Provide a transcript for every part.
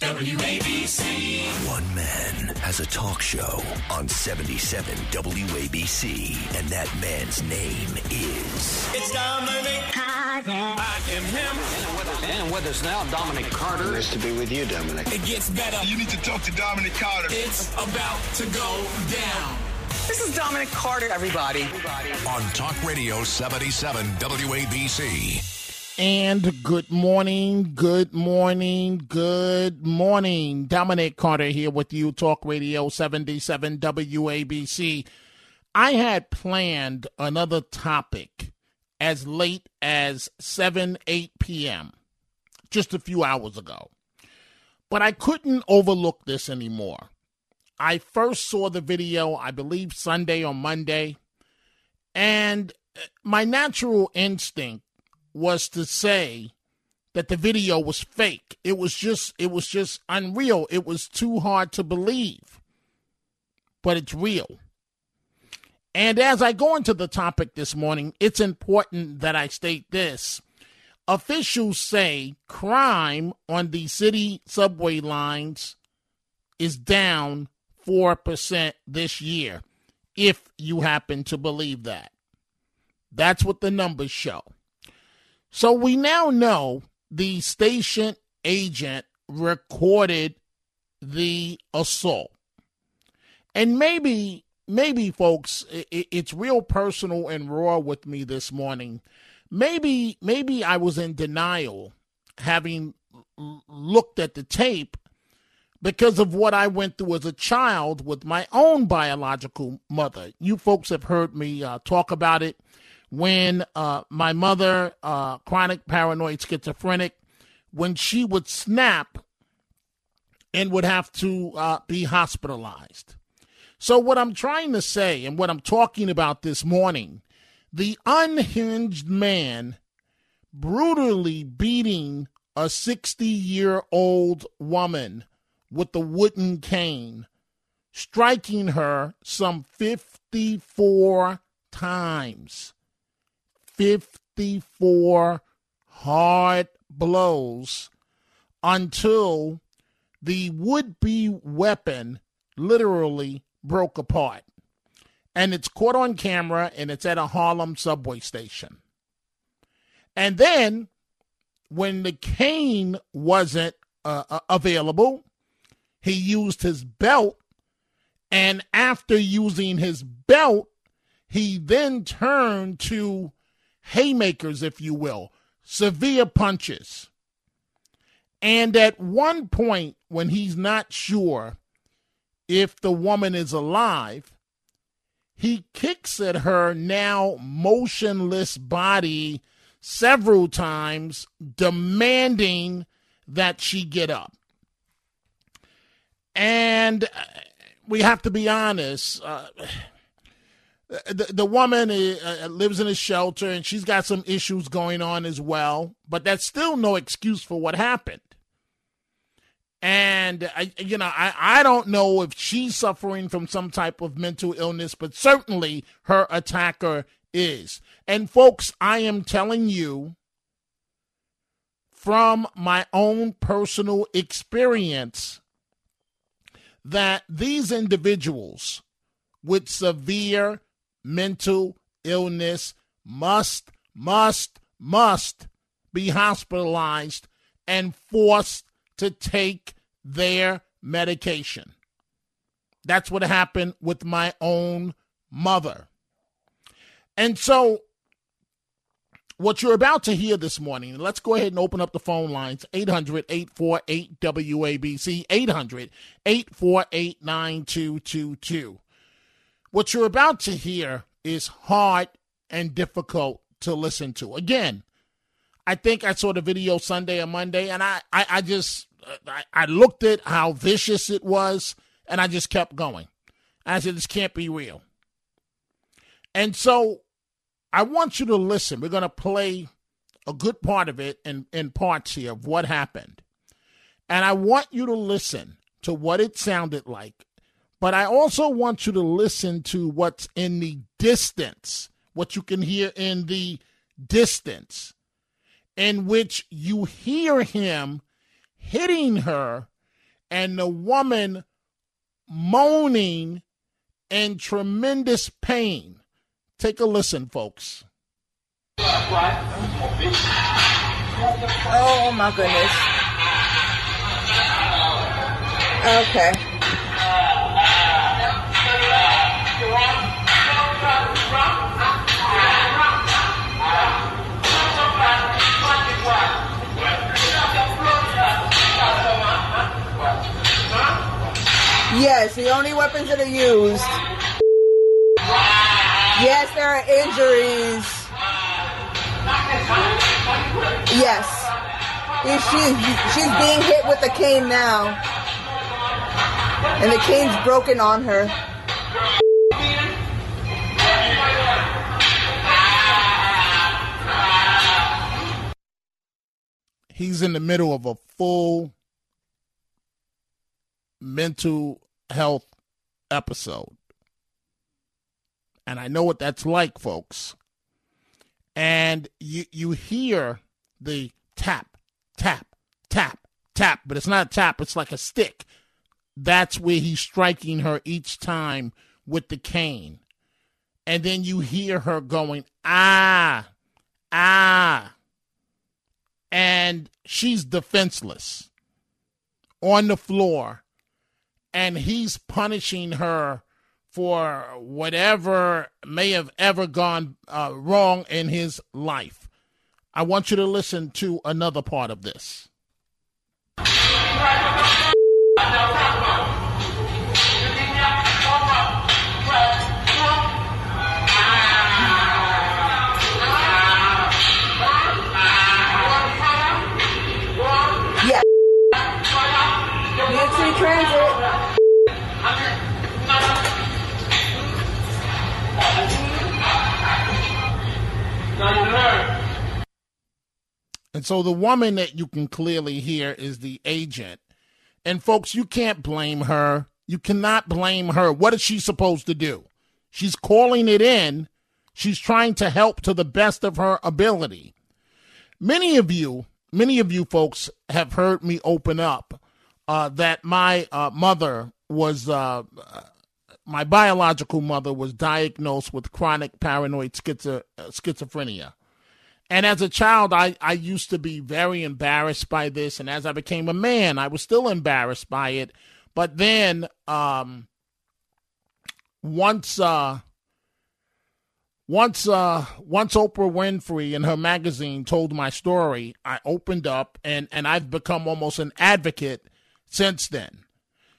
WABC. One man has a talk show on 77 WABC, and that man's name is. It's Dominic Carter. I am him. And with us now, Dominic Carter. Nice to be with you, Dominic. It gets better. You need to talk to Dominic Carter. It's about to go down. This is Dominic Carter, everybody. On Talk Radio 77 WABC. And good morning, good morning, good morning. Dominic Carter here with you, Talk Radio 77 WABC. I had planned another topic as late as 7, 8 p.m., just a few hours ago. But I couldn't overlook this anymore. I first saw the video, I believe, Sunday or Monday, and my natural instinct was to say that the video was fake. It was just it was just unreal. It was too hard to believe. But it's real. And as I go into the topic this morning, it's important that I state this. Officials say crime on the city subway lines is down 4% this year, if you happen to believe that. That's what the numbers show. So we now know the station agent recorded the assault. And maybe, maybe, folks, it's real personal and raw with me this morning. Maybe, maybe I was in denial having looked at the tape because of what I went through as a child with my own biological mother. You folks have heard me uh, talk about it when uh, my mother, uh, chronic paranoid schizophrenic, when she would snap and would have to uh, be hospitalized. So, what I'm trying to say and what I'm talking about this morning, the unhinged man brutally beating a 60 year old woman with a wooden cane, striking her some 54 times. 54 hard blows until the would be weapon literally broke apart. And it's caught on camera and it's at a Harlem subway station. And then when the cane wasn't uh, uh available, he used his belt. And after using his belt, he then turned to haymakers, if you will, severe punches. And at one point, when he's not sure if the woman is alive, he kicks at her now motionless body several times, demanding that she get up. And uh, we have to be honest. Uh, the, the woman uh, lives in a shelter and she's got some issues going on as well, but that's still no excuse for what happened. And I, you know, I, I don't know if she's suffering from some type of mental illness, but certainly her attacker is. And folks, I am telling you from my own personal experience that these individuals with severe mental illness must, must, must be hospitalized and forced to take their medication. That's what happened with my own mother. And so, what you're about to hear this morning, let's go ahead and open up the phone lines 800 848 WABC, 800 848 9222. What you're about to hear is hard and difficult to listen to. Again, I think I saw the video Sunday or Monday, and I, I, I just I, I looked at how vicious it was, and I just kept going. I said, this can't be real. And so I want you to listen. We're going to play a good part of it in, in parts here of what happened. And I want you to listen to what it sounded like. But I also want you to listen to what's in the distance, what you can hear in the distance, in which you hear him hitting her and the woman moaning in tremendous pain. Take a listen, folks. Oh my goodness. Okay. Yes, the only weapons that are used. Yes, there are injuries. Yes. She's, she's being hit with the cane now. And the cane's broken on her. He's in the middle of a full mental health episode. And I know what that's like, folks. And you you hear the tap, tap, tap, tap, but it's not a tap, it's like a stick. That's where he's striking her each time with the cane. And then you hear her going, ah, ah. And she's defenseless on the floor and he's punishing her for whatever may have ever gone uh, wrong in his life. I want you to listen to another part of this. Yeah. City Transit. And so the woman that you can clearly hear is the agent. And folks, you can't blame her. You cannot blame her. What is she supposed to do? She's calling it in. She's trying to help to the best of her ability. Many of you, many of you folks have heard me open up uh, that my uh, mother was, uh, my biological mother was diagnosed with chronic paranoid schizo- schizophrenia. And as a child, I, I used to be very embarrassed by this. And as I became a man, I was still embarrassed by it. But then, um, once, uh, once, uh, once Oprah Winfrey in her magazine told my story, I opened up and, and I've become almost an advocate since then.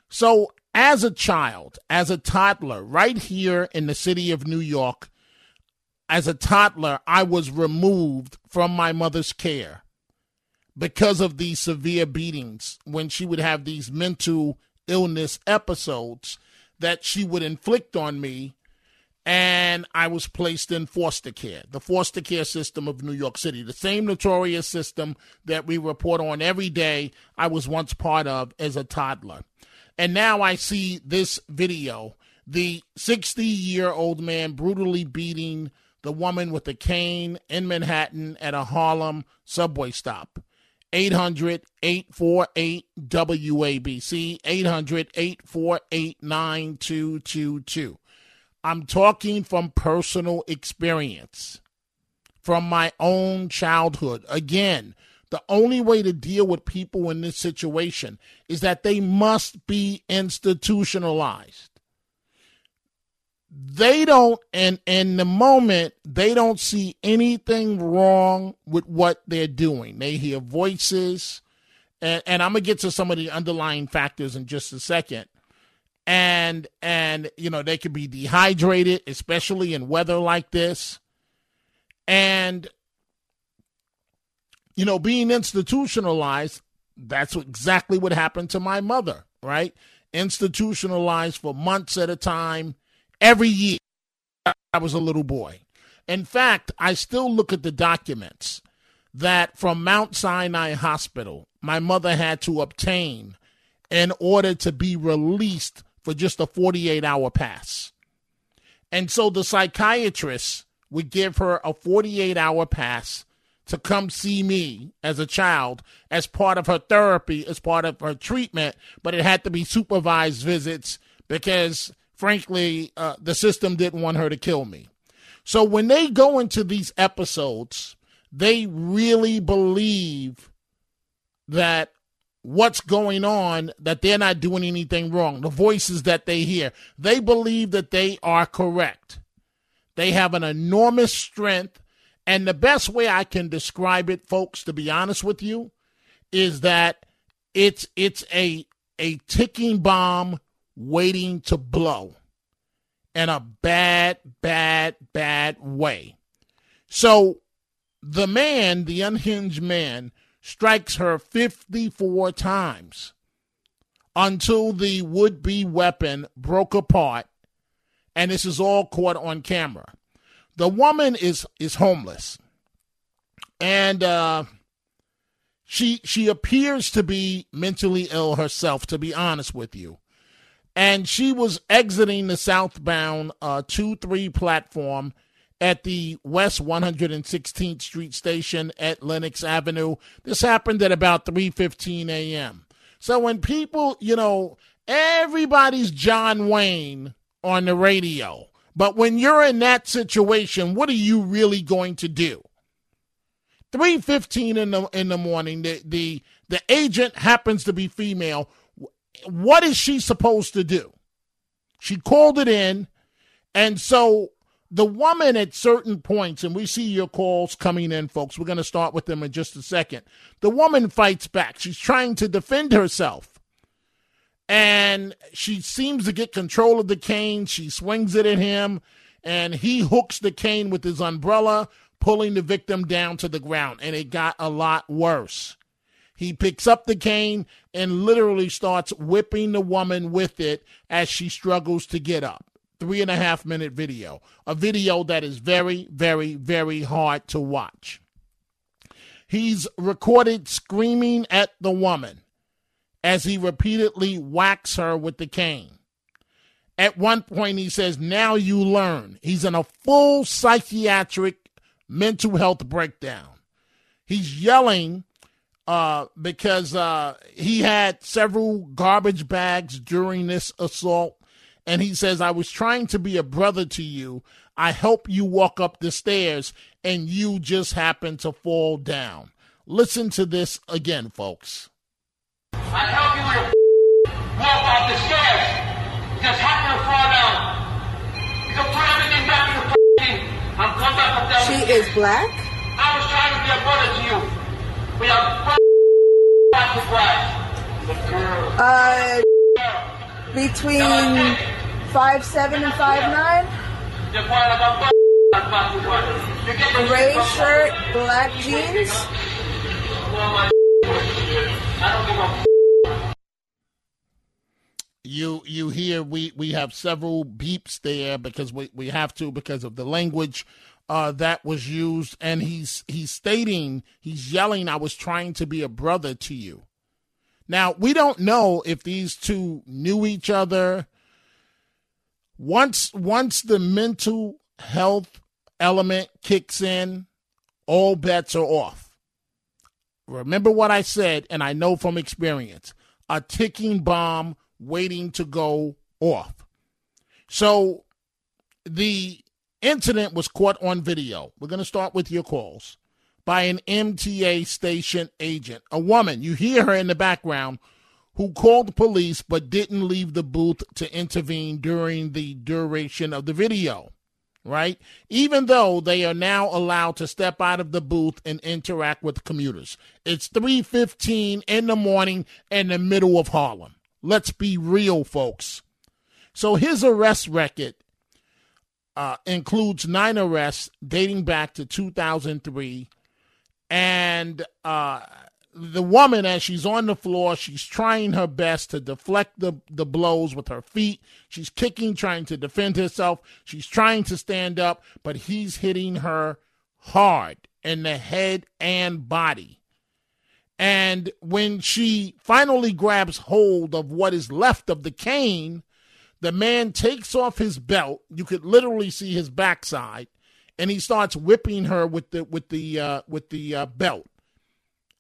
So as a child, as a toddler, right here in the city of New York, as a toddler, I was removed from my mother's care because of these severe beatings when she would have these mental illness episodes that she would inflict on me. And I was placed in foster care, the foster care system of New York City, the same notorious system that we report on every day, I was once part of as a toddler. And now I see this video the 60 year old man brutally beating the woman with the cane in Manhattan at a Harlem subway stop. 800 848 WABC, 800 848 9222. I'm talking from personal experience, from my own childhood. Again, the only way to deal with people in this situation is that they must be institutionalized. They don't and in the moment they don't see anything wrong with what they're doing they hear voices and, and i'm gonna get to some of the underlying factors in just a second. And and you know they could be dehydrated especially in weather like this. And you know, being institutionalized, that's exactly what happened to my mother, right? Institutionalized for months at a time, every year. I was a little boy. In fact, I still look at the documents that from Mount Sinai Hospital, my mother had to obtain in order to be released for just a 48 hour pass. And so the psychiatrist would give her a 48 hour pass to come see me as a child as part of her therapy, as part of her treatment, but it had to be supervised visits because, frankly, uh, the system didn't want her to kill me. So when they go into these episodes, they really believe that what's going on, that they're not doing anything wrong, the voices that they hear, they believe that they are correct. They have an enormous strength. And the best way I can describe it, folks, to be honest with you, is that it's it's a a ticking bomb waiting to blow in a bad, bad, bad way. So the man, the unhinged man, strikes her 54 times until the would be weapon broke apart, and this is all caught on camera. The woman is is homeless, and uh, she she appears to be mentally ill herself. To be honest with you, and she was exiting the southbound uh, 2 3 platform at the West 116th Street station at Lenox Avenue. This happened at about 3:15 a.m. So when people, you know, everybody's John Wayne on the radio, but when you're in that situation, what are you really going to do? 3:15 in the in the morning, the the the agent happens to be female what is she supposed to do? She called it in. And so the woman at certain points, and we see your calls coming in, folks. We're going to start with them in just a second. The woman fights back. She's trying to defend herself. And she seems to get control of the cane. She swings it at him, and he hooks the cane with his umbrella, pulling the victim down to the ground. And it got a lot worse. He picks up the cane and literally starts whipping the woman with it as she struggles to get up. Three and a half minute video. A video that is very, very, very hard to watch. He's recorded screaming at the woman as he repeatedly whacks her with the cane. At one point, he says, Now you learn. He's in a full psychiatric mental health breakdown. He's yelling uh, because uh, he had several garbage bags during this assault. And he says, I was trying to be a brother to you. I help you walk up the stairs, and you just happen to fall down. Listen to this again, folks. I help you walk up the stairs. Just fall down. So put everything back in the I'm come back up there. She is black? I was trying to be a brother to you. We are uh, between five seven and five nine. Gray shirt, black jeans. You you hear we we have several beeps there because we we have to because of the language uh, that was used, and he's he's stating he's yelling, "I was trying to be a brother to you." Now we don't know if these two knew each other. Once once the mental health element kicks in, all bets are off. Remember what I said, and I know from experience a ticking bomb waiting to go off. So the incident was caught on video. We're going to start with your calls by an MTA station agent, a woman. You hear her in the background who called police but didn't leave the booth to intervene during the duration of the video, right? Even though they are now allowed to step out of the booth and interact with commuters. It's 3:15 in the morning in the middle of Harlem. Let's be real, folks. So his arrest record uh, includes nine arrests dating back to 2003 And uh, the woman, as she's on the floor, she's trying her best to deflect the, the blows with her feet. She's kicking, trying to defend herself. She's trying to stand up, but he's hitting her hard in the head and body. And when she finally grabs hold of what is left of the cane, the man takes off his belt. You could literally see his backside, and he starts whipping her with the with the uh, with the uh, belt.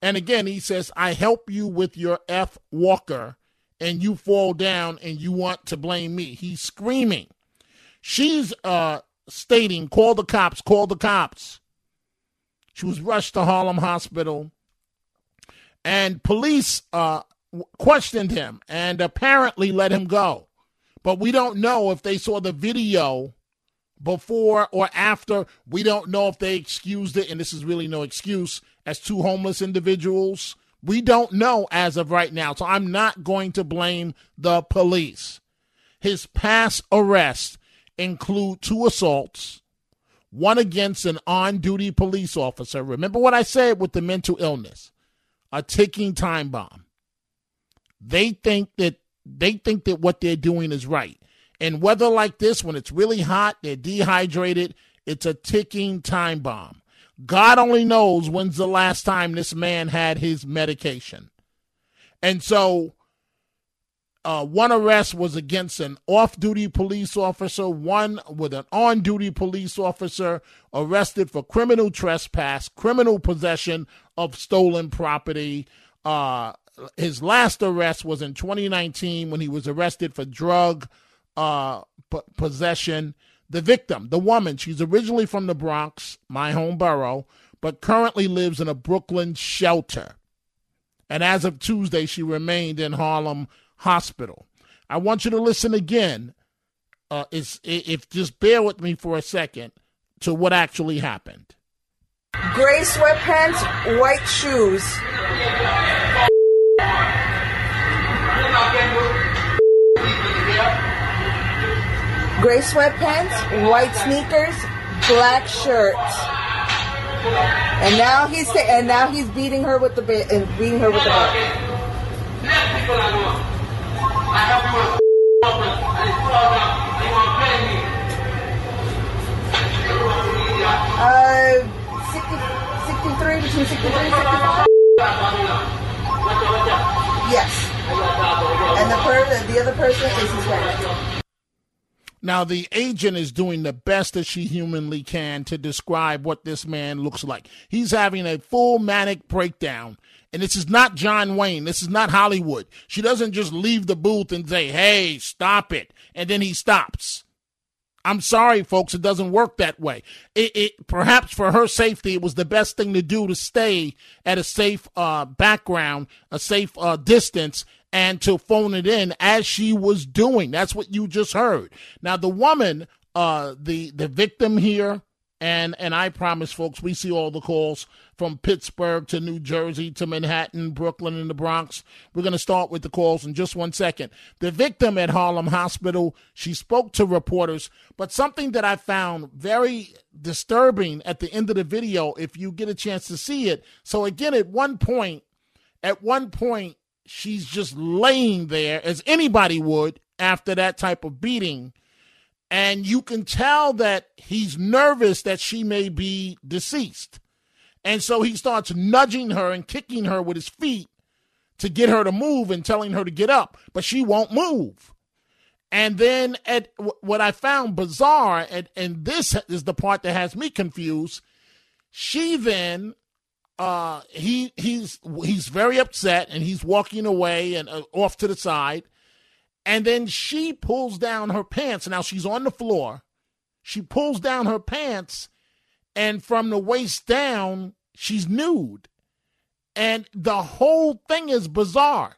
And again, he says, "I help you with your f walker, and you fall down, and you want to blame me." He's screaming. She's uh, stating, "Call the cops! Call the cops!" She was rushed to Harlem Hospital and police uh, questioned him and apparently let him go. But we don't know if they saw the video before or after. We don't know if they excused it, and this is really no excuse, as two homeless individuals. We don't know as of right now, so I'm not going to blame the police. His past arrests include two assaults, one against an on duty police officer. Remember what I said with the mental illness a ticking time bomb. They think that they think that what they're doing is right. And weather like this, when it's really hot, they're dehydrated, it's a ticking time bomb. God only knows when's the last time this man had his medication. And so uh, one arrest was against an off duty police officer, one with an on duty police officer arrested for criminal trespass, criminal possession of stolen property. Uh, his last arrest was in 2019 when he was arrested for drug uh, p- possession. The victim, the woman, she's originally from the Bronx, my home borough, but currently lives in a Brooklyn shelter. And as of Tuesday, she remained in Harlem Hospital. I want you to listen again. Uh, is if just bear with me for a second to what actually happened. Gray sweatpants, white shoes. Gray sweatpants, white sneakers, black shirt. And now he's ta- and now he's beating her with the and beating her with the belt. Uh, 63 between 63 and 65. Yes. And the per- the other person is Hispanic. Now, the agent is doing the best that she humanly can to describe what this man looks like. He's having a full manic breakdown. And this is not John Wayne. This is not Hollywood. She doesn't just leave the booth and say, hey, stop it. And then he stops. I'm sorry, folks. It doesn't work that way. It, it, perhaps for her safety, it was the best thing to do to stay at a safe uh, background, a safe uh, distance, and to phone it in as she was doing. That's what you just heard. Now, the woman, uh, the the victim here, and and I promise, folks, we see all the calls from Pittsburgh to New Jersey to Manhattan, Brooklyn, and the Bronx. We're going to start with the calls in just one second. The victim at Harlem Hospital, she spoke to reporters, but something that I found very disturbing at the end of the video, if you get a chance to see it. So again, at one point, at one point, she's just laying there as anybody would after that type of beating. And you can tell that he's nervous that she may be deceased. And so he starts nudging her and kicking her with his feet to get her to move and telling her to get up, but she won't move. And then at what I found bizarre, and, and this is the part that has me confused. She then, uh, he he's he's very upset and he's walking away and uh, off to the side, and then she pulls down her pants. Now she's on the floor. She pulls down her pants and from the waist down, she's nude. And the whole thing is bizarre.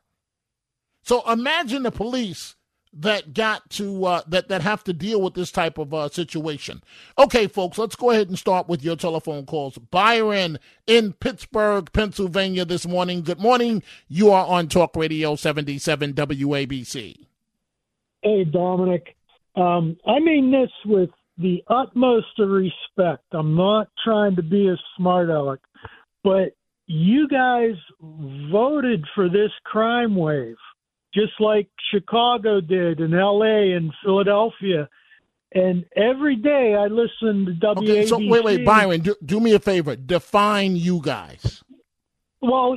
So imagine the police that got to uh, that that have to deal with this type of uh, situation. Okay, folks, let's go ahead and start with your telephone calls. Byron in Pittsburgh, Pennsylvania, this morning. Good morning. You are on Talk Radio 77 WABC. Hey, Dominic. Um, I mean this with the utmost of respect. I'm not trying to be a smart aleck, but you guys voted for this crime wave, just like Chicago did, and L.A. and Philadelphia. And every day I listen to WABC. Okay, so wait, wait, Byron, do, do me a favor. Define you guys. Well,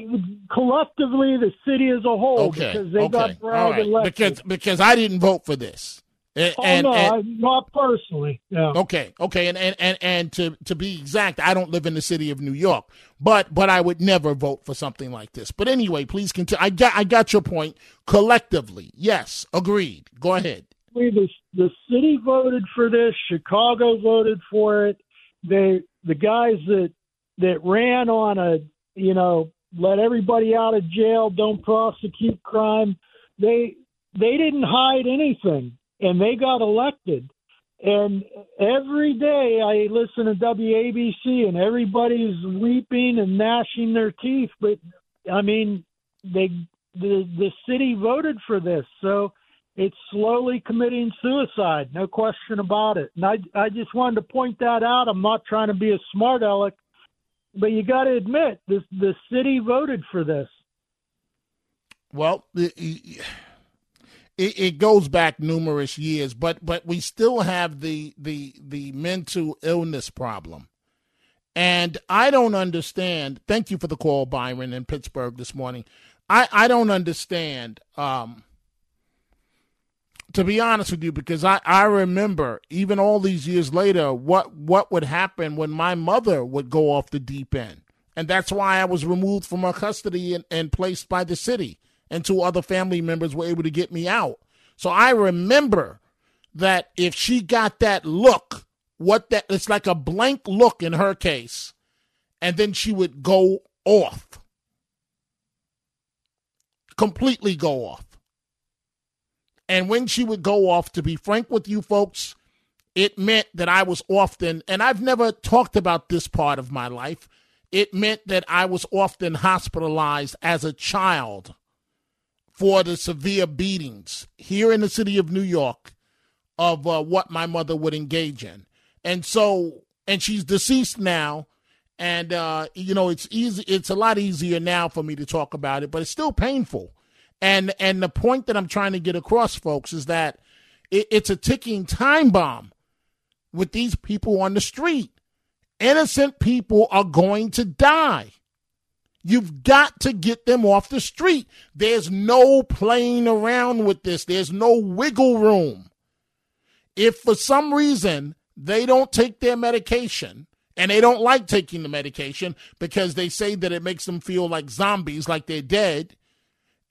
collectively, the city as a whole, Okay, because they okay, got Bragg right. elected. Because because I didn't vote for this. And, oh and- no, and- I, not personally. Yeah. Okay, okay, and, and, and, and to, to be exact, I don't live in the city of New York, but but I would never vote for something like this. But anyway, please continue. I got I got your point. Collectively, yes, agreed. Go ahead. the the city voted for this. Chicago voted for it. They the guys that that ran on a you know let everybody out of jail, don't prosecute crime. They they didn't hide anything, and they got elected. And every day I listen to WABC, and everybody's weeping and gnashing their teeth. But I mean, they the the city voted for this, so it's slowly committing suicide, no question about it. And I, I just wanted to point that out. I'm not trying to be a smart aleck, but you got to admit this: the city voted for this. Well, it, it, goes back numerous years, but but we still have the the the mental illness problem. And I don't understand. Thank you for the call, Byron, in Pittsburgh this morning. I, I don't understand, um, to be honest with you, because I, I remember even all these years later what what would happen when my mother would go off the deep end. And that's why I was removed from her custody and, and placed by the city. Two other family members were able to get me out. So I remember that if she got that look, what that it's like a blank look in her case, and then she would go off. Completely go off. And when she would go off, to be frank with you folks, it meant that I was often, and I've never talked about this part of my life, it meant that I was often hospitalized as a child for the severe beatings here in the city of New York of uh, what my mother would engage in. And so, and she's deceased now. And, uh, you know, it's easy, it's a lot easier now for me to talk about it, but it's still painful. And, and the point that I'm trying to get across, folks, is that it, it's a ticking time bomb with these people on the street. Innocent people are going to die. You've got to get them off the street. There's no playing around with this. There's no wiggle room. If for some reason they don't take their medication and they don't like taking the medication because they say that it makes them feel like zombies, like they're dead,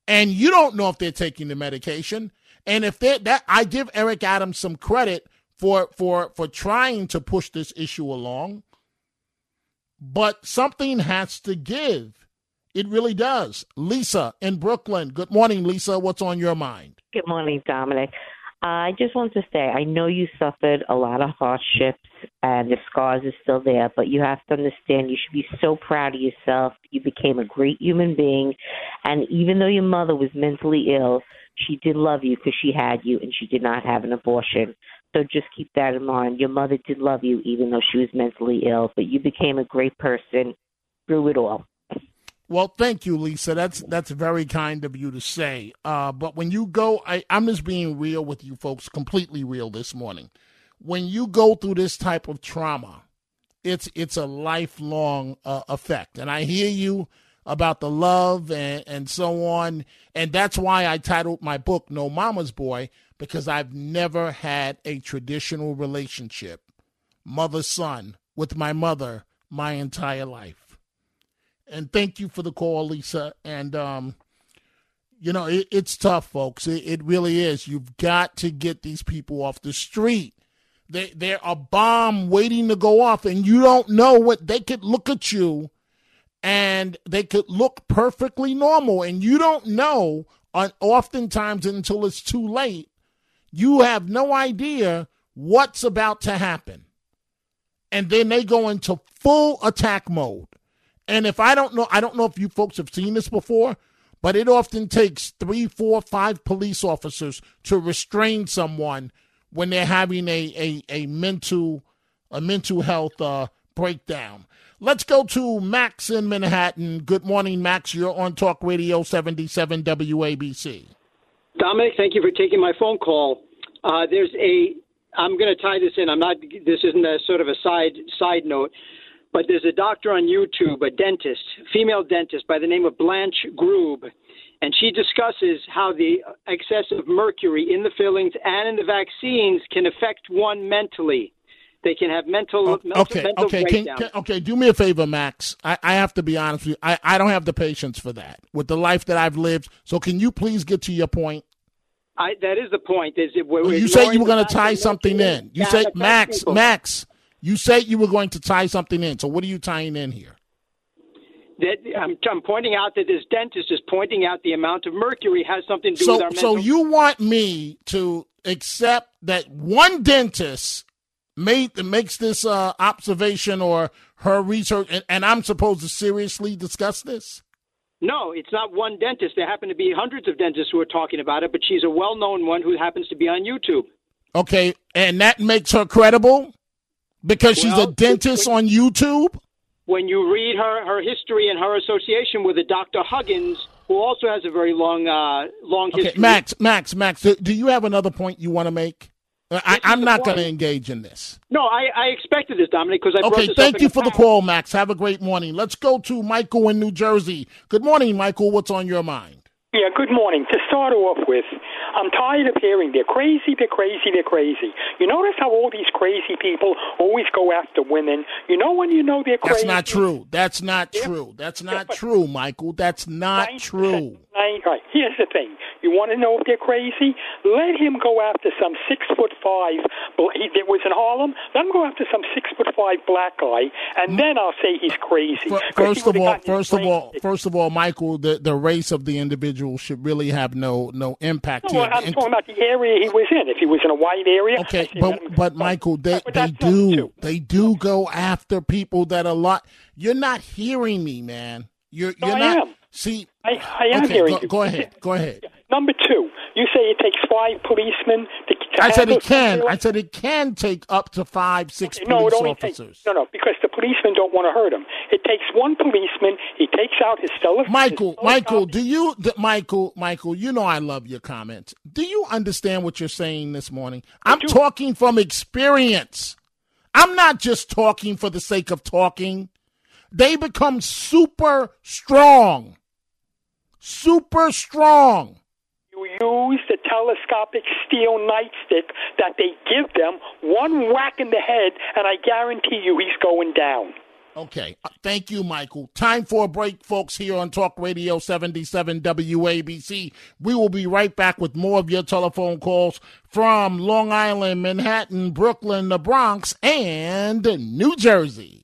and you don't know if they're taking the medication, and if they that I give Eric Adams some credit for for for trying to push this issue along but something has to give. It really does. Lisa in Brooklyn. Good morning, Lisa. What's on your mind? Good morning, Dominic. I just want to say I know you suffered a lot of hardships and the scars are still there, but you have to understand you should be so proud of yourself. You became a great human being, and even though your mother was mentally ill, she did love you because she had you and she did not have an abortion. So just keep that in mind. Your mother did love you even though she was mentally ill, but you became a great person through it all. Well, thank you, Lisa. That's that's very kind of you to say. Uh, but when you go, I, I'm just being real with you folks, completely real this morning. When you go through this type of trauma, it's it's a lifelong uh, effect. And I hear you about the love and, and so on. And that's why I titled my book No Mama's Boy, because I've never had a traditional relationship, mother son, with my mother my entire life. And thank you for the call, Lisa. And, um, you know, it, it's tough, folks. It, it really is. You've got to get these people off the street. They, they're a bomb waiting to go off, and you don't know what they could look at you and they could look perfectly normal, and you don't know, uh, oftentimes until it's too late, you have no idea what's about to happen. And then they go into full attack mode. And if I don't know, I don't know if you folks have seen this before, but it often takes three, four, five police officers to restrain someone when they're having a, a, a mental a mental health uh, breakdown. Let's go to Max in Manhattan. Good morning, Max. You're on Talk Radio 77 WABC. Dominic, thank you for taking my phone call. Uh, there's a. I'm going to tie this in. I'm not. This isn't a sort of a side side note, but there's a doctor on YouTube, a dentist, female dentist by the name of Blanche Grube, and she discusses how the excess of mercury in the fillings and in the vaccines can affect one mentally. They can have mental, Oh, mental okay, mental okay, can, can- okay. Do me a favor, Max. I, I have to be honest with you. I, I don't have the patience for that with the life that I've lived. So can you please get to your point? I, that is the point. Is it, Well, oh, you said you were going to tie something in. You said Max, people. Max. You said you were going to tie something in. So what are you tying in here? That I'm, I'm pointing out that this dentist is pointing out the amount of mercury has something to do with So our so you want me to accept that one dentist made makes this uh, observation or her research, and, and I'm supposed to seriously discuss this? No, it's not one dentist. There happen to be hundreds of dentists who are talking about it, but she's a well-known one who happens to be on YouTube. Okay, and that makes her credible because she's a Well, dentist on YouTube. When you read her her history and her association with a Dr. Huggins, who also has a very long uh, long Okay, history. Max, Max, Max. Do, do you have another point you want to make? I, This is I'm not going to engage in this. No, I, I expected this, Dominic, because I Okay, this thank up you for the past. call, Max. Have a great morning. Let's go to Michael in New Jersey. Good morning, Michael. What's on your mind? Yeah, good morning. To start off with, I'm tired of hearing they're crazy, they're crazy, they're crazy. You notice how all these crazy people always go after women? You know when you know they're crazy. That's not true. That's not true. That's not true, Michael. That's not true. Right, right. Here's the thing. You want to know if they're crazy? Let him go after some six foot five. it was in Harlem. Let him go after some six foot five black guy, and then I'll say he's crazy. he First of all, first of all, first of all, Michael, the, the race of the individual should really have no no impact No, I'm talking about the area he was in. If he was in a white area, Okay, but but Michael, they but they do they do go after people that are lot. You're not hearing me, man. You're No, you're I not. am. See, I, I am okay, hearing go, you. go ahead, go ahead. Number two, you say it takes five policemen to. to I said it can. I said it can take up to five, six no, it police only officers. takes no, no, because the policemen don't want to hurt him. It takes one policeman. He takes out his stellar. Michael, Michael, do you, Michael, Michael? You know I love your comments. Do you understand what you're saying this morning? I'm talking from experience. I'm not just talking for the sake of talking. They become super strong, super strong. Use the telescopic steel nightstick that they give them, one whack in the head, and I guarantee you he's going down. Okay. Uh, Thank you, Michael. Time for a break, folks, here on Talk Radio 77 WABC. We will be right back with more of your telephone calls from Long Island, Manhattan, Brooklyn, the Bronx, and New Jersey.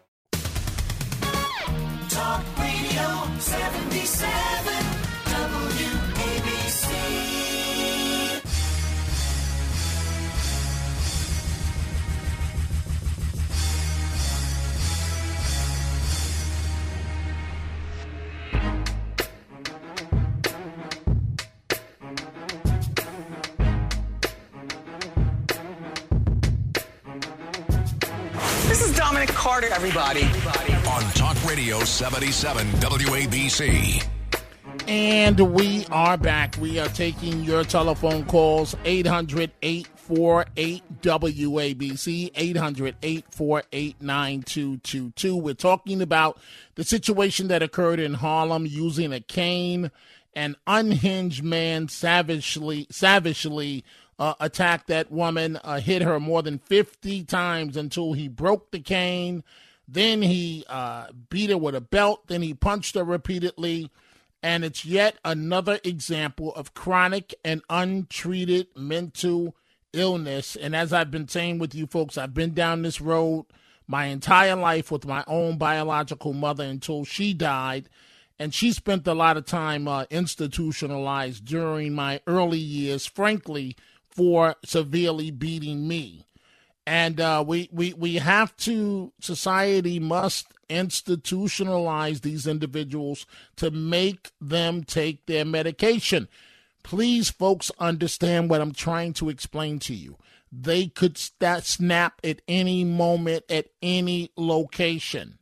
Talk Radio 77 WABC. This is Dominic Carter, everybody. Radio 77 WABC. And we are back. We are taking your telephone calls 800 848 WABC, 800 848 9222. We're talking about the situation that occurred in Harlem using a cane. An unhinged man savagely, savagely uh, attacked that woman, uh, hit her more than 50 times until he broke the cane. Then he uh, beat her with a belt. Then he punched her repeatedly. And it's yet another example of chronic and untreated mental illness. And as I've been saying with you folks, I've been down this road my entire life with my own biological mother until she died. And she spent a lot of time uh, institutionalized during my early years, frankly, for severely beating me. And uh, we, we, we have to, society must institutionalize these individuals to make them take their medication. Please, folks, understand what I'm trying to explain to you. They could snap at any moment, at any location.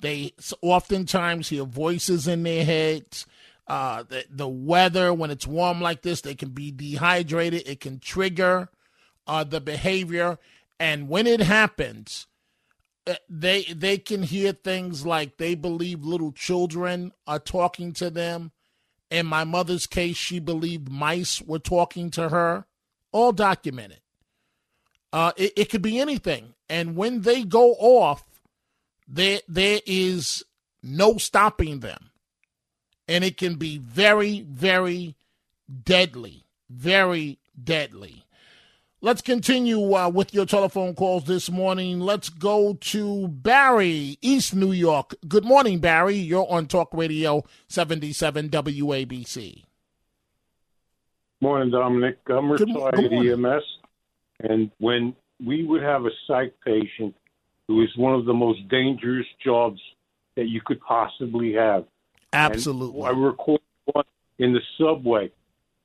They oftentimes hear voices in their heads. Uh, the, the weather, when it's warm like this, they can be dehydrated. It can trigger uh, the behavior. And when it happens, uh, they they can hear things like they believe little children are talking to them. In my mother's case, she believed mice were talking to her. All documented. Uh, it, it could be anything. And when they go off, there there is no stopping them. And it can be very, very deadly. Very deadly. Let's continue uh, with your telephone calls this morning. Let's go to Barry, East New York. Good morning, Barry. You're on Talk Radio 77 WABC. Morning, Dominic. I'm retired EMS, and when we would have a psych patient, who is one of the most dangerous jobs that you could possibly have. Absolutely. And I recorded one in the subway,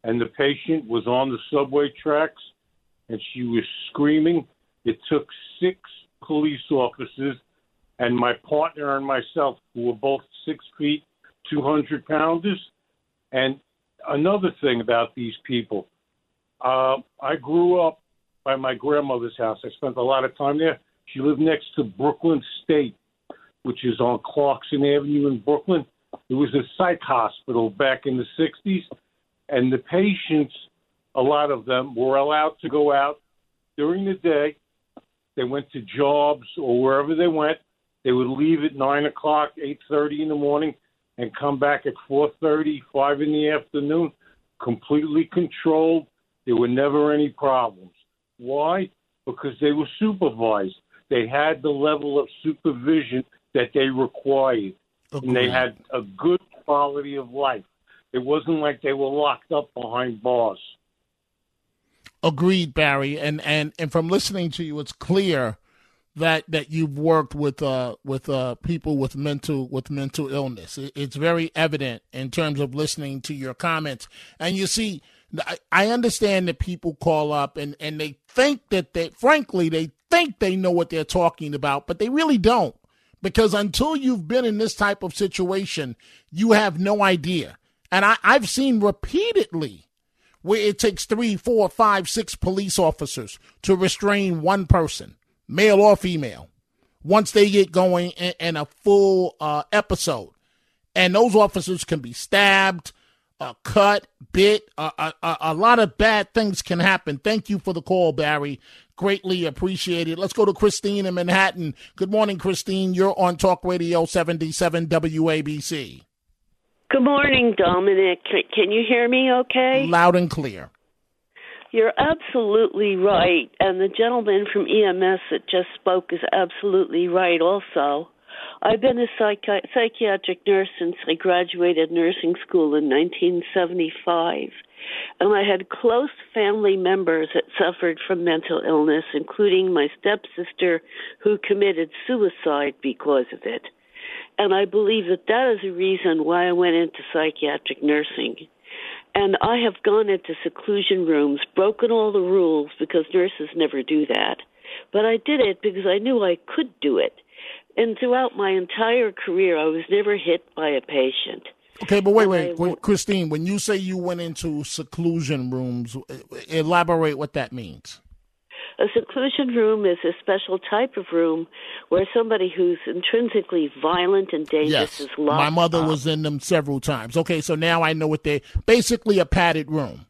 and the patient was on the subway tracks, and she was screaming. It took six police officers and my partner and myself, who were both six feet, 200 pounders. And another thing about these people, uh, I grew up by my grandmother's house. I spent a lot of time there. She lived next to Brooklyn State, which is on Clarkson Avenue in Brooklyn. It was a psych hospital back in the 60s, and the patients, a lot of them, were allowed to go out during the day. They went to jobs or wherever they went. They would leave at nine o'clock, eight thirty in the morning, and come back at four thirty, five in the afternoon, completely controlled. There were never any problems. Why? Because they were supervised. They had the level of supervision that they required, and they had a good quality of life. It wasn't like they were locked up behind bars. Agreed, Barry. And and and from listening to you, it's clear that that you've worked with uh with uh people with mental with mental illness. It, it's very evident in terms of listening to your comments. And you see, I, I understand that people call up and and they think that they, frankly, they think they know what they're talking about, but they really don't. Because until you've been in this type of situation, you have no idea. And I, I've seen repeatedly where it takes three, four, five, six police officers to restrain one person, male or female, once they get going in, in a full uh, episode. And those officers can be stabbed, uh, cut, bit. Uh, a, lot of bad things can happen. Thank you for the call, Barry. Greatly appreciated. Let's go to Christine in Manhattan. Good morning, Christine. You're on Talk Radio 77 WABC. Good morning, Dominic. Can, you hear me okay? Loud and clear. You're absolutely right. And the gentleman from EMS that just spoke is absolutely right also. I've been a psychi- psychiatric nurse since I graduated nursing school in 1975. And I had close family members that suffered from mental illness, including my stepsister who committed suicide because of it. And I believe that that is a reason why I went into psychiatric nursing. And I have gone into seclusion rooms, broken all the rules because nurses never do that. But I did it because I knew I could do it. And throughout my entire career, I was never hit by a patient. Okay, but wait, wait, wait, Christine. When you say you went into seclusion rooms, elaborate what that means. A seclusion room is a special type of room where somebody who's intrinsically violent and dangerous Yes, is locked my mother up. was in them several times. Okay, so now I know what they basically a padded room.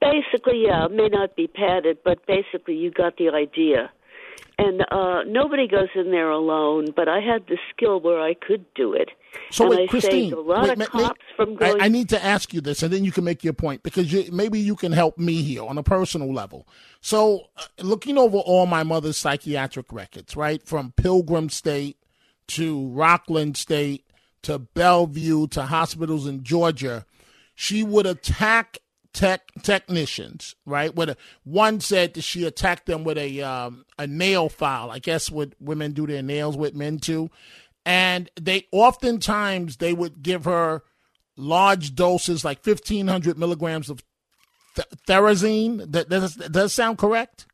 Basically, yeah, it may not be padded, but basically you got the idea. And uh nobody goes in there alone, but I had the skill where I could do it. So and wait, Christine, saved a lot wait, of ma- ma- cops from I. I need to ask you this, and then you can make your point because you, maybe you can help me here on a personal level. So, uh, looking over all my mother's psychiatric records, right from Pilgrim State to Rockland State to Bellevue to hospitals in Georgia, she would attack tech technicians, right? With a, one said that she attacked them with a um, a nail file. I guess what women do their nails with men too, and they oftentimes they would give her large doses, like fifteen hundred milligrams of th- thorazine. That does that does sound correct?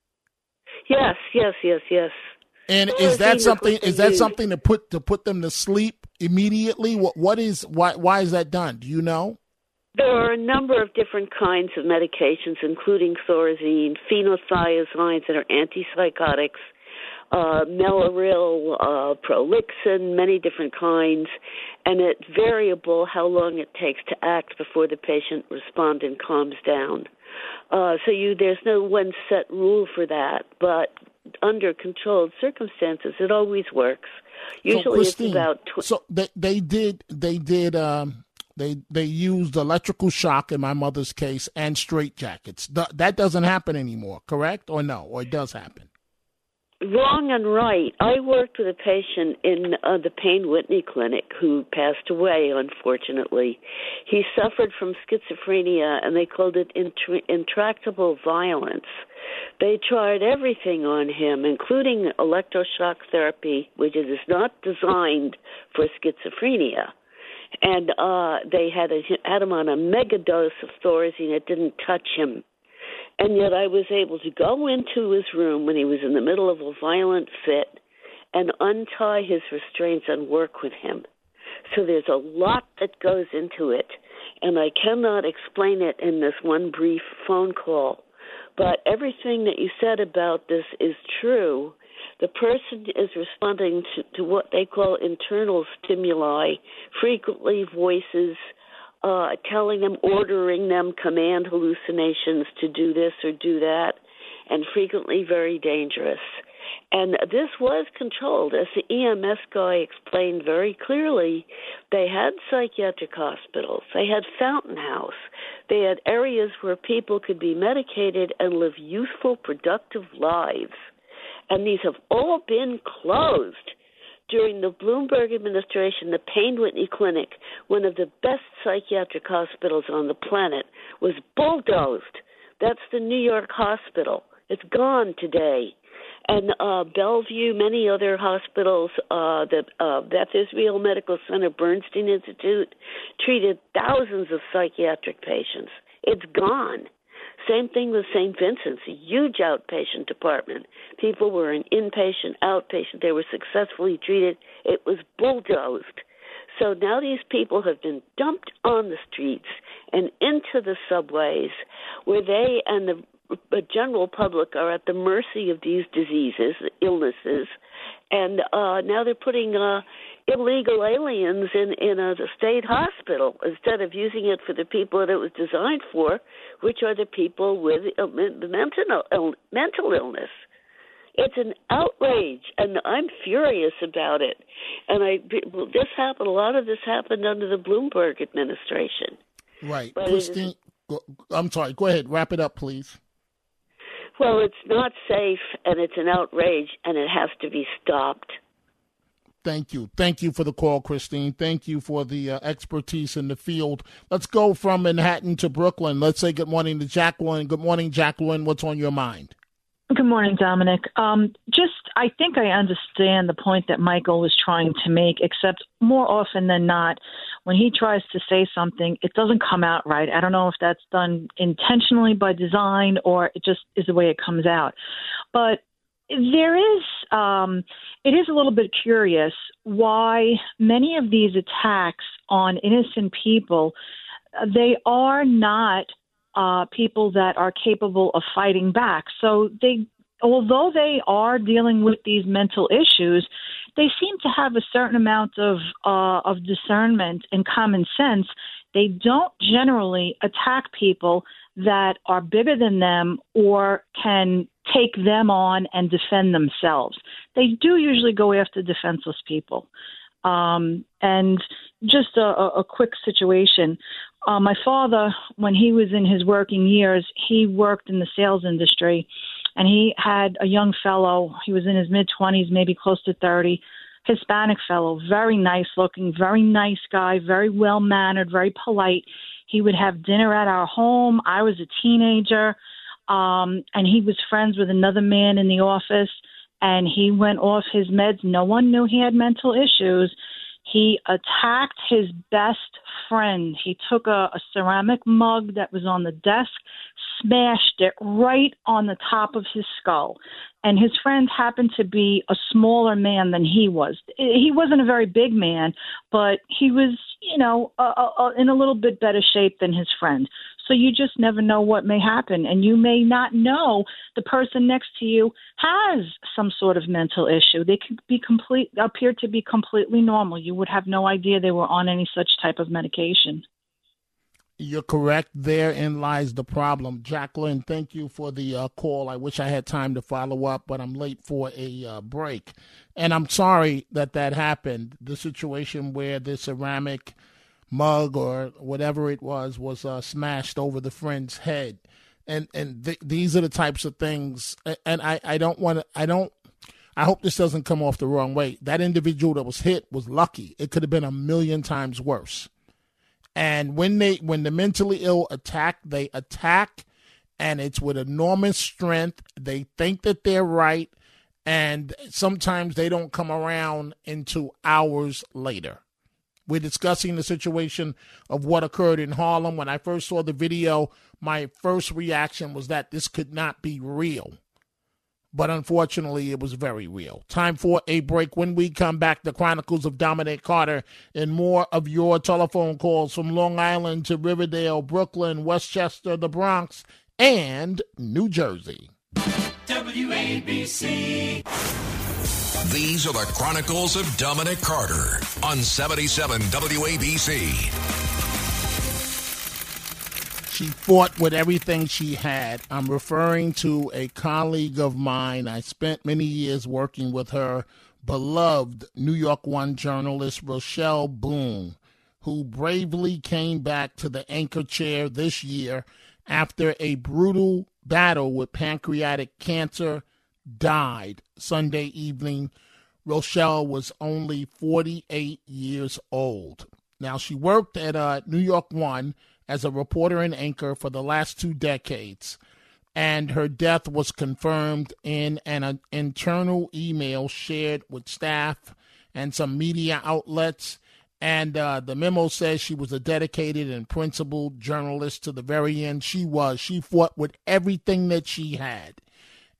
yes, yes, yes, yes. And Thorazine is that something? Is that use. something to put to put them to sleep immediately? What what is why why is that done? Do you know? There are a number of different kinds of medications, including thorazine, phenothiazines that are antipsychotics, uh, Mellaril, uh, Prolixin, many different kinds, and it's variable how long it takes to act before the patient responds and calms down. Uh, so you, there's no one set rule for that, but under controlled circumstances, it always works. Usually, so, it's about tw- so they they did they did um they they used electrical shock in my mother's case and straitjackets. Th- that doesn't happen anymore, correct or no? Or it does happen? Wrong and right. I worked with a patient in uh, the Payne Whitney Clinic who passed away, unfortunately. He suffered from schizophrenia, and they called it intr- intractable violence. They tried everything on him, including electroshock therapy, which is not designed for schizophrenia. And uh, they had, a, had him on a mega dose of thorazine. It didn't touch him. And yet I was able to go into his room when he was in the middle of a violent fit and untie his restraints and work with him. So there's a lot that goes into it, and I cannot explain it in this one brief phone call. But everything that you said about this is true. The person is responding to, to what they call internal stimuli, frequently voices, uh, telling them, ordering them, command hallucinations to do this or do that, and frequently very dangerous. And this was controlled, as the EMS guy explained very clearly. They had psychiatric hospitals, they had Fountain House, they had areas where people could be medicated and live useful, productive lives. And these have all been closed during the Bloomberg administration, the Payne Whitney Clinic, one of the best psychiatric hospitals on the planet, was bulldozed. That's the New York hospital. It's gone today. And uh, Bellevue, many other hospitals, uh, the uh, Beth Israel Medical Center, Bernstein Institute, treated thousands of psychiatric patients. It's gone. Same thing with St. Vincent's, a huge outpatient department. People were in inpatient, outpatient. They were successfully treated. It was bulldozed. So now these people have been dumped on the streets and into the subways where they and the the general public are at the mercy of these diseases, illnesses, and uh, now they're putting uh, illegal aliens in in a state hospital instead of using it for the people that it was designed for, which are the people with uh, mental mental illness. It's an outrage, and I'm furious about it. And I well, this happened. A lot of this happened under the Bloomberg administration. Right, But Christine. I'm sorry. Go ahead. Wrap it up, please. Well, it's not safe, and it's an outrage, and it has to be stopped. Thank you. Thank you for the call, Christine. Thank you for the uh, expertise in the field. Let's go from Manhattan to Brooklyn. Let's say good morning to Jacqueline. Good morning, Jacqueline. What's on your mind? Good morning, Dominic. Um, just, I think I understand the point that Michael was trying to make, except more often than not, when he tries to say something, it doesn't come out right. I don't know if that's done intentionally by design or it just is the way it comes out. But there is, um, it is a little bit curious why many of these attacks on innocent people, uh, they are not uh, people that are capable of fighting back. So they, although they are dealing with these mental issues, they seem to have a certain amount of uh, of discernment and common sense. They don't generally attack people that are bigger than them or can take them on and defend themselves. They do usually go after defenseless people. Um, and just a, a quick situation. Uh, my father, when he was in his working years, he worked in the sales industry, and he had a young fellow. He was in his mid twenties, maybe close to thirty. Hispanic fellow, very nice looking, very nice guy, very well mannered, very polite. He would have dinner at our home. I was a teenager, um, and he was friends with another man in the office. And he went off his meds. No one knew he had mental issues. He attacked his best friend. He took a, a ceramic mug that was on the desk, smashed it right on the top of his skull. And his friend happened to be a smaller man than he was. He wasn't a very big man, but he was, you know, uh, uh, in a little bit better shape than his friend. So you just never know what may happen. And you may not know the person next to you has some sort of mental issue. They could be complete, appear to be completely normal. You would have no idea they were on any such type of medication. You're correct. Therein lies the problem. Jacqueline, thank you for the uh, call. I wish I had time to follow up, but I'm late for a uh, break. And I'm sorry that that happened. The situation where the ceramic mug or whatever it was was uh, smashed over the friend's head. And and th- these are the types of things. And I, I don't want to, I don't, I hope this doesn't come off the wrong way. That individual that was hit was lucky. It could have been a million times worse. And when they when the mentally ill attack, they attack and it's with enormous strength. They think that they're right and sometimes they don't come around until hours later. We're discussing the situation of what occurred in Harlem. When I first saw the video, my first reaction was that this could not be real but unfortunately, it was very real. Time for a break. When we come back, the Chronicles of Dominic Carter and more of your telephone calls from Long Island to Riverdale, Brooklyn, Westchester, the Bronx, and New Jersey. WABC. These are the Chronicles of Dominic Carter on 77 WABC. She fought with everything she had. I'm referring to a colleague of mine. I spent many years working with her, beloved New York One journalist Rochelle Boone, who bravely came back to the anchor chair this year after a brutal battle with pancreatic cancer, died Sunday evening. Rochelle was only 48 years old. Now, she worked at uh, New York One as a reporter and anchor for the last two decades. And her death was confirmed in an uh, internal email shared with staff and some media outlets. And uh, the memo says she was a dedicated and principled journalist to the very end. She was. She fought with everything that she had.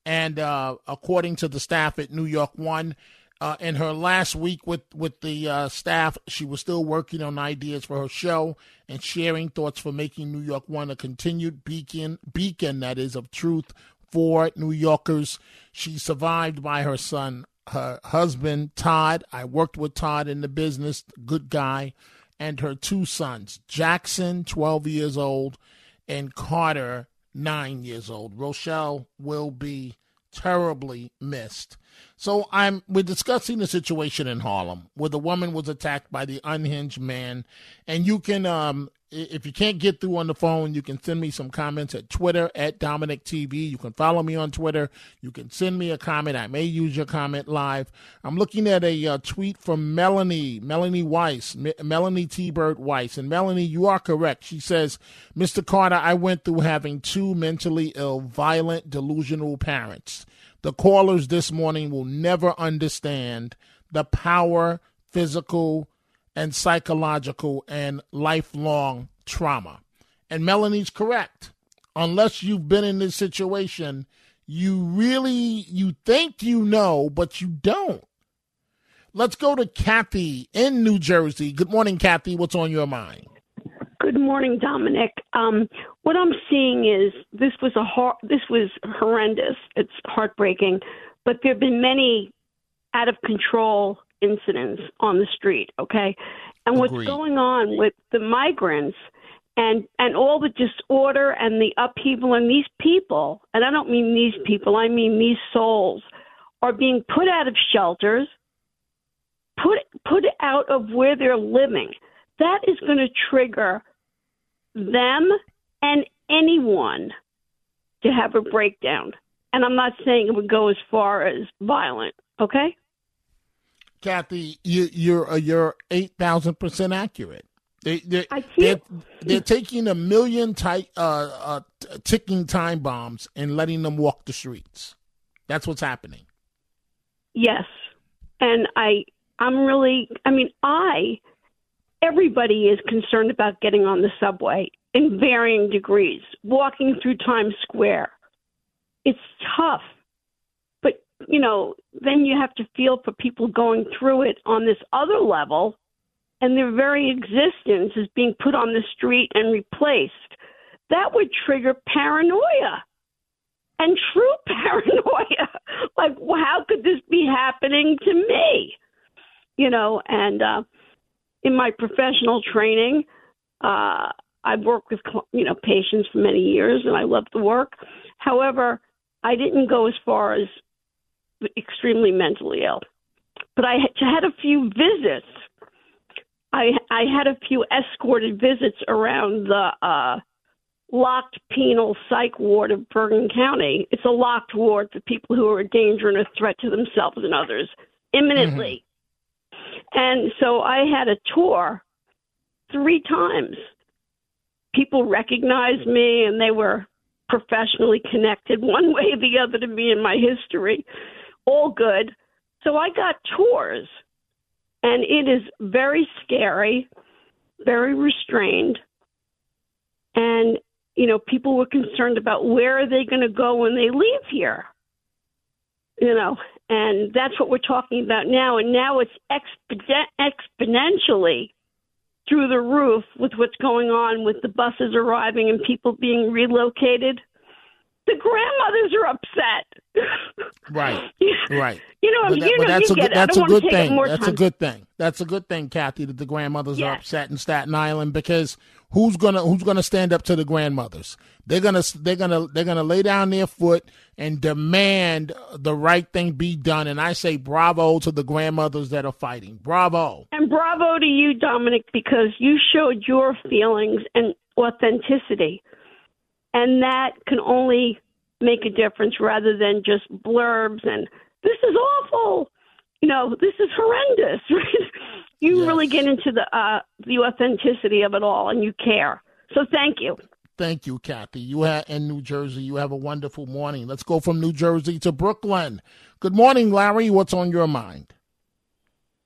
And uh, according to the staff at New York One, uh, in her last week with with the uh, staff, she was still working on ideas for her show and sharing thoughts for making New York One a continued beacon beacon that is of truth for New Yorkers. She's survived by her son, her husband Todd. I worked with Todd in the business, good guy, and her two sons, Jackson, 12 years old, and Carter, 9 years old. Rochelle will be terribly missed. So I'm we're discussing the situation in Harlem where the woman was attacked by the unhinged man, and you can um if you can't get through on the phone, you can send me some comments at Twitter at Dominic TV. You can follow me on Twitter. You can send me a comment. I may use your comment live. I'm looking at a uh, tweet from Melanie, Melanie Weiss, M- Melanie T. Bird Weiss. And Melanie, you are correct. She says, Mr. Carter, I went through having two mentally ill, violent, delusional parents. The callers this morning will never understand the power, physical, and psychological and lifelong trauma. And Melanie's correct. Unless you've been in this situation, you really you think you know, but you don't. Let's go to Kathy in New Jersey. Good morning, Kathy. What's on your mind? Good morning, Dominic. Um, what I'm seeing is this was a hor- this was horrendous. It's heartbreaking, but there have been many out of control incidents on the street. Okay, and what's Agreed. going on with the migrants and and all the disorder and the upheaval and these people, and I don't mean these people, I mean these souls, are being put out of shelters put put out of where they're living. That is going to trigger them and anyone to have a breakdown. And I'm not saying it would go as far as violent. Okay. Kathy, you, you're uh, you're eight thousand percent accurate. They they they're, they're taking a million ti- uh, uh, t- ticking time bombs and letting them walk the streets. That's what's happening. Yes. And I I'm really I mean I everybody is concerned about getting on the subway in varying degrees, walking through Times Square. It's tough. You know, then you have to feel for people going through it on this other level and their very existence is being put on the street and replaced. That would trigger paranoia and true paranoia. like, how could this be happening to me? You know, and uh, in my professional training, uh, I've worked with you know patients for many years, and I love the work. However, I didn't go as far as extremely mentally ill, but I had a few visits. I I had a few escorted visits around the uh, locked penal psych ward of Bergen County. It's a locked ward for people who are a danger and a threat to themselves and others imminently. Mm-hmm. And so I had a tour three times. People recognized me and they were professionally connected one way or the other to me and my history. All good. So I got tours. And it is very scary, very restrained. And you know, people were concerned about where are they going to go when they leave here. You know, and that's what we're talking about now. And now it's exponentially through the roof with what's going on with the buses arriving and people being relocated. The grandmothers are upset. Right, right. You know, but, that, you know, that's you a good, get that's a good to take up thing. That's a good thing. That's a good thing, Kathy. That the grandmothers are upset in Staten Island because who's gonna who's gonna stand up to the grandmothers? They're gonna they're gonna they're gonna lay down their foot and demand the right thing be done. And I say bravo to the grandmothers that are fighting. Bravo. And bravo to you, Dominic, because you showed your feelings and authenticity. And that can only make a difference rather than just blurbs and this is awful. You know, this is horrendous. Right? You really get into the uh, the authenticity of it all and you care. So thank you. Thank you, Kathy. You have in New Jersey. You have a wonderful morning. Let's go from New Jersey to Brooklyn. Good morning, Larry. What's on your mind?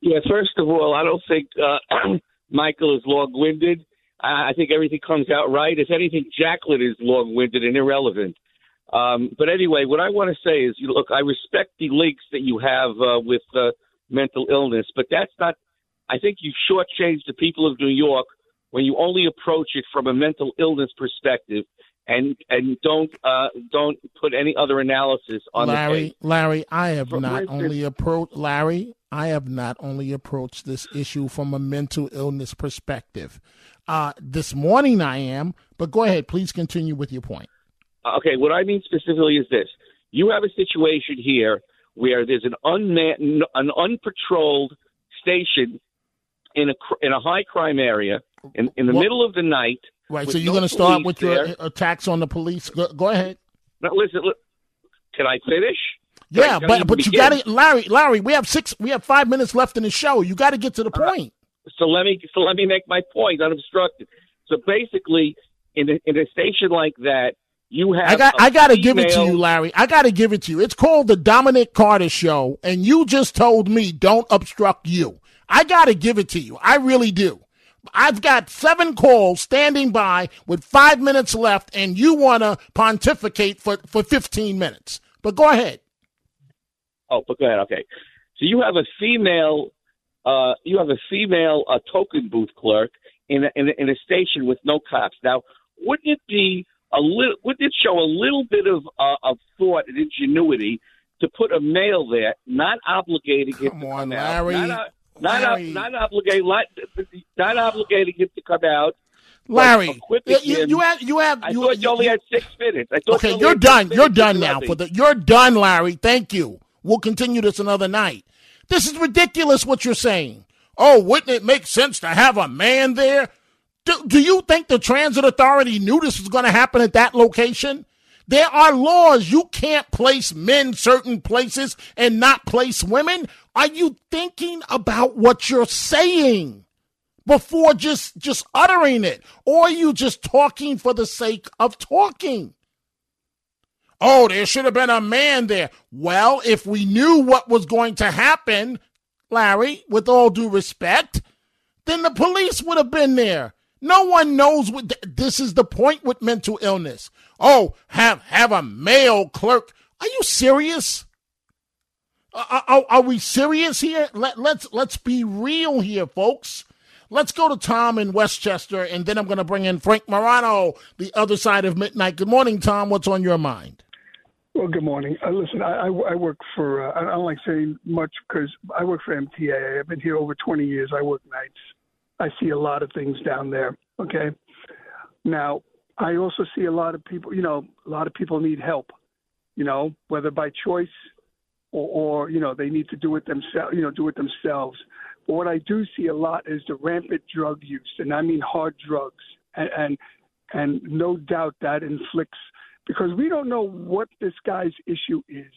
Yeah, first of all, I don't think uh, Michael is long-winded. I think everything comes out right. If anything, Jacqueline is long-winded and irrelevant. Um, but anyway, what I want to say is, you look, I respect the links that you have uh, with uh, mental illness, but that's not. I think you shortchanged the people of New York when you only approach it from a mental illness perspective and and don't uh, don't put any other analysis on Larry. Larry, I have For not instance- only approached Larry. I have not only approached this issue from a mental illness perspective. Uh, this morning I am, but go ahead. Please continue with your point. Okay, what I mean specifically is this: you have a situation here where there's an unmanned, an unpatrolled station in a in a high crime area in in the What- middle of the night. Right. So you're no going to start with your attacks on the police. Go, go ahead. Now, listen, look, can I finish? Yeah, but but you got to, Larry. Larry, we have six. We have five minutes left in the show. You got to get to the point. So let me so let me make my point unobstructed. So basically, in a, in a station like that, you have I got I got to give it to you, Larry. I got to give it to you. It's called the Dominic Carter Show, and you just told me don't obstruct you. I got to give it to you. I really do. I've got seven calls standing by with five minutes left, and you want to pontificate for, for 15 minutes. But go ahead. Oh, but go ahead. Okay. So you have a female, uh, you have a female uh, token booth clerk in a, in, a, in a station with no cops. Now, wouldn't it be a little? Wouldn't it show a little bit of uh, of thought and ingenuity to put a male there, not obligating him to come out, Larry. not, uh, not, ob- not obligating, not, not obligating him to come out. Larry, you, you, have you have I you, thought you only had six minutes. I Okay, you you're done. You're done now. For the you're done, Larry. Thank you. We'll continue this another night. This is ridiculous what you're saying. Oh, wouldn't it make sense to have a man there? Do, do you think the transit authority knew this was going to happen at that location? There are laws. You can't place men certain places and not place women. Are you thinking about what you're saying before just just uttering it? Or are you just talking for the sake of talking? Oh, there should have been a man there. Well, if we knew what was going to happen, Larry, with all due respect, then the police would have been there. No one knows what th- this is the point with mental illness. Oh, have have a male clerk. Are you serious? Are, are, are we serious here? Let, let's let's be real here, folks. Let's go to Tom in Westchester, and then I'm going to bring in Frank Morano, the other side of midnight. Good morning, Tom. What's on your mind? Well, good morning. Uh, listen, I, I, I work for, uh, I don't like saying much because I work for MTA. I've been here over 20 years. I work nights. I see a lot of things down there. Okay. Now, I also see a lot of people, you know, a lot of people need help, you know, whether by choice or, or you know, they need to do it themselves, you know, do it themselves. But what I do see a lot is the rampant drug use, and I mean hard drugs. And, and, and no doubt that inflicts because we don't know what this guy's issue is.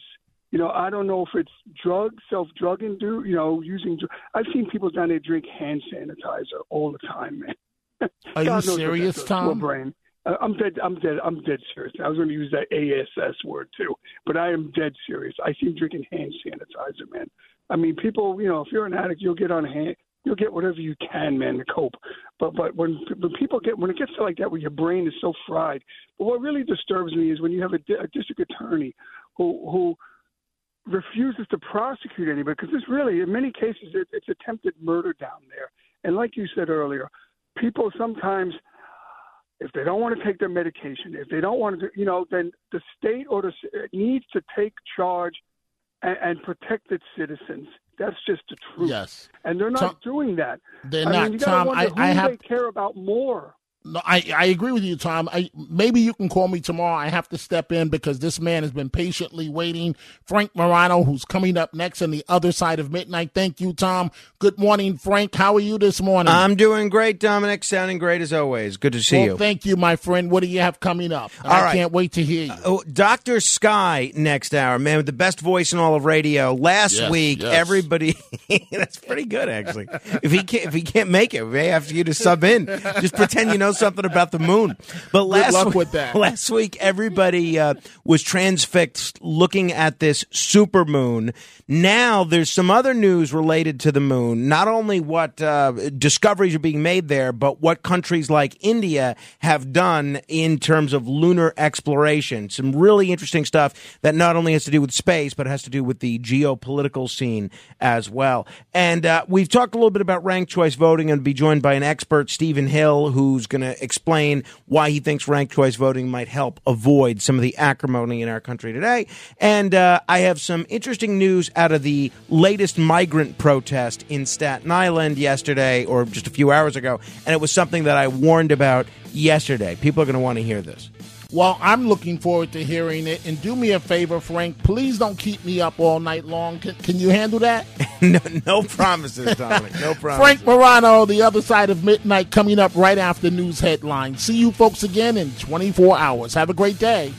You know, I don't know if it's drug, self drugging, do you know, using. I've seen people down there drink hand sanitizer all the time, man. Are you serious, Tom? Brain. Uh, I'm dead. I'm dead. I'm dead serious. I was going to use that ASS word too, but I am dead serious. I see drinking hand sanitizer, man. I mean, people. You know, if you're an addict, you'll get on hand you'll get whatever you can, man, to cope. But but when when people get when it gets to like that, where your brain is so fried. But what really disturbs me is when you have a, a district attorney who who refuses to prosecute anybody because this really, in many cases, it, it's attempted murder down there. And like you said earlier, people sometimes. If they don't want to take their medication, if they don't want to, you know, then the state or the needs to take charge and, and protect its citizens. That's just the truth. Yes. And they're not Tom, doing that. They're I not. Mean, you Tom, wonder I, who I have. they care about more. No, I, I agree with you, Tom. I, maybe you can call me tomorrow. I have to step in because this man has been patiently waiting. Frank Morano, who's coming up next on the other side of midnight. Thank you, Tom. Good morning, Frank. How are you this morning? I'm doing great, Dominic. Sounding great as always. Good to see well, you. Thank you, my friend. What do you have coming up? All I right. can't wait to hear you. Oh, Dr. Sky next hour, man, with the best voice in all of radio. Last Yes, week, yes. everybody that's pretty good actually. If he can't if he can't make it, we may have you to sub in. Just pretend you know something about the moon. But last luck week, with that. last week everybody uh, was transfixed looking at this super moon. Now there's some other news related to the moon. Not only what uh, discoveries are being made there, but what countries like India have done in terms of lunar exploration. Some really interesting stuff that not only has to do with space, but has to do with the geopolitical scene as well. And uh, we've talked a little bit about ranked choice voting and be joined by an expert, Stephen Hill, who's going to explain why he thinks ranked choice voting might help avoid some of the acrimony in our country today. And uh, I have some interesting news out of the latest migrant protest in Staten Island yesterday, or just a few hours ago. And it was something that I warned about yesterday. People are going to want to hear this. Well, I'm looking forward to hearing it. And do me a favor, Frank. Please don't keep me up all night long. Can, can you handle that? no, no promises, Dominic. No promises. Frank Morano, the other side of midnight, coming up right after news headlines. See you folks again in 24 hours. Have a great day.